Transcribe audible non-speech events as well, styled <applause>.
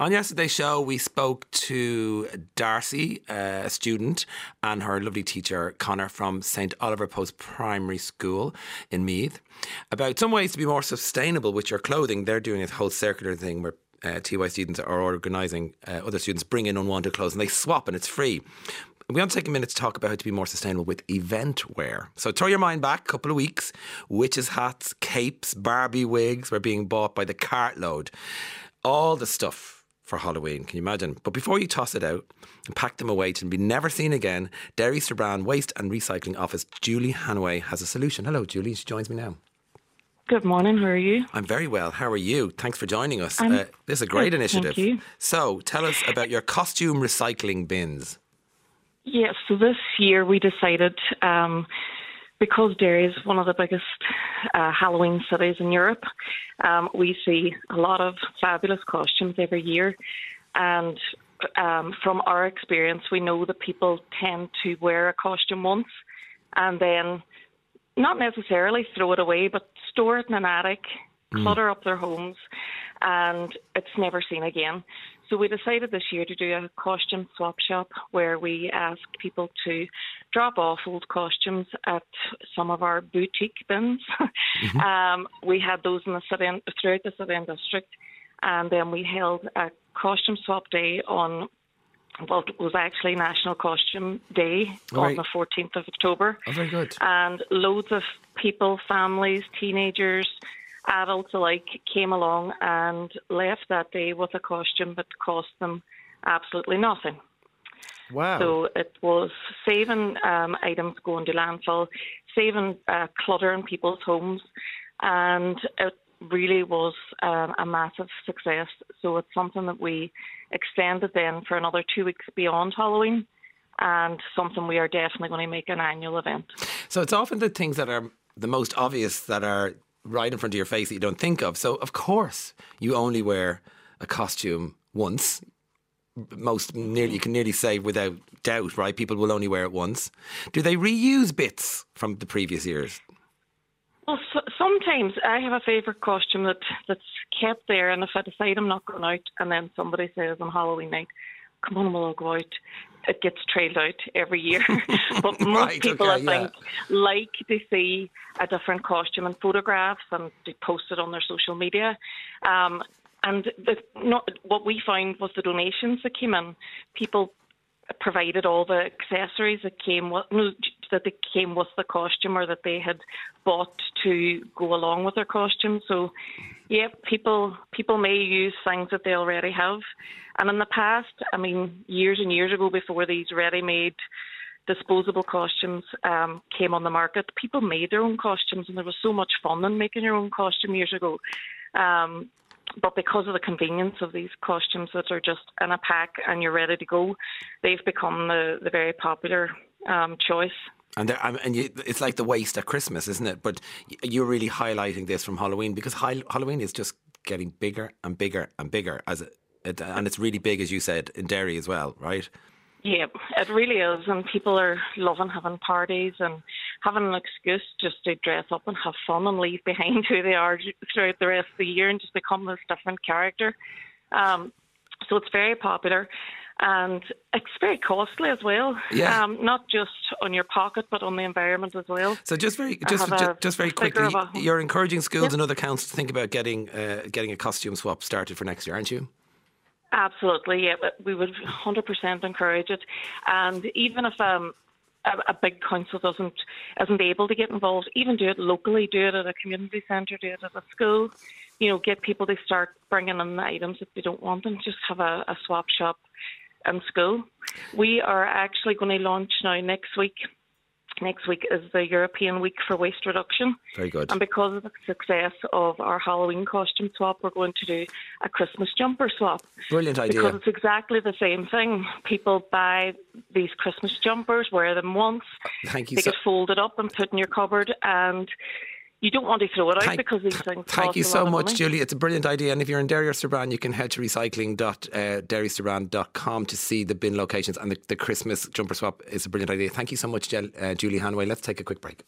On yesterday's show, we spoke to Darcy, uh, a student, and her lovely teacher, Connor, from St. Oliver Post Primary School in Meath, about some ways to be more sustainable with your clothing. They're doing a whole circular thing where uh, TY students are organising uh, other students bring in unwanted clothes and they swap and it's free. We want to take a minute to talk about how to be more sustainable with event wear. So throw your mind back a couple of weeks. Witches' hats, capes, Barbie wigs were being bought by the cartload. All the stuff for Halloween, can you imagine? But before you toss it out and pack them away to be never seen again, Derry Strabane Waste and Recycling Office Julie Hannaway has a solution. Hello, Julie. She joins me now. Good morning. How are you? I'm very well. How are you? Thanks for joining us. I'm Uh, this is a great initiative. thank you. So, tell us about your costume recycling bins. Yes, so this year we decided um, because Derry is one of the biggest uh, Halloween cities in Europe, um, we see a lot of fabulous costumes every year. And um, from our experience, we know that people tend to wear a costume once and then not necessarily throw it away, but store it in an attic, clutter up their homes, and it's never seen again. So we decided this year to do a costume swap shop where we ask people to drop off old costumes at some of our boutique bins. <laughs> um, we had those in the city and, throughout the city and district, and then we held a costume swap day on. Well, it was actually National Costume Day Right. on the 14th of October Oh, very good. and loads of people, families, teenagers, adults alike came along and left that day with a costume that cost them absolutely nothing. Wow. So it was saving um, items going to landfill, saving uh, clutter in people's homes, and it really was um, a massive success. So it's something that we extended then for another two weeks beyond Halloween. And something we are definitely going to make an annual event. So it's often the things that are the most obvious that are right in front of your face that you don't think of. So of course you only wear a costume once. Most nearly you can nearly say without doubt, right? People will only wear it once. Do they reuse bits from the previous years? Well, so, sometimes I have a favourite costume that that's kept there, and if I decide I'm not going out, and then somebody says on Halloween night, "Come on, we'll all go out," it gets trailed out every year. <laughs> but most Right, people, okay, I think, like to see a different costume and photographs, and they post it on their social media. Um, and the, not, what we found was the donations that came in. People provided all the accessories that came with that they came with the costume or that they had bought to go along with their costume. So, yeah, people people may use things that they already have. And in the past, I mean, years and years ago, before these ready-made disposable costumes um, came on the market, people made their own costumes, and there was so much fun in making your own costume years ago. Um, but because of the convenience of these costumes that are just in a pack and you're ready to go, they've become the, the very popular um, choice. And there, and you, it's like the waste at Christmas, isn't it? But you're really highlighting this from Halloween because Hall- Halloween is just getting bigger and bigger and bigger as it, it, and it's really big, as you said, in Derry as well, right? Yeah, it really is, and people are loving having parties and having an excuse just to dress up and have fun and leave behind <laughs> who they are throughout the rest of the year and just become this different character. Um, so it's very popular, and it's very costly as well. Yeah. Um, not just on your pocket, but on the environment as well. So just very, just just, just very quickly, a- you're encouraging schools Yep. and other councils to think about getting uh, getting a costume swap started for next year, aren't you? Absolutely, yeah. We would 100% encourage it, and even if um, a, big council doesn't isn't able to get involved, even do it locally, do it at a community centre, do it at a school. You know, get people to start bringing in the items that they don't want, and just have a, a swap shop in school. We are actually going to launch now next week. Next week is the European Week for Waste Reduction. Very good. And because of the success of our Halloween costume swap, we're going to do a Christmas jumper swap. Brilliant idea. Because it's exactly the same thing. People buy these Christmas jumpers, wear them once, Thank you they so. get folded up and put in your cupboard, and you don't want to throw it out Thank- because these things Thank you so much. Julie. It's a brilliant idea. And if you're in Derry or Strabane, you can head to recycling.derrystrabane.com to see the bin locations. And the, the Christmas jumper swap is a brilliant idea. Thank you so much, uh, Julie Hanway. Let's take a quick break.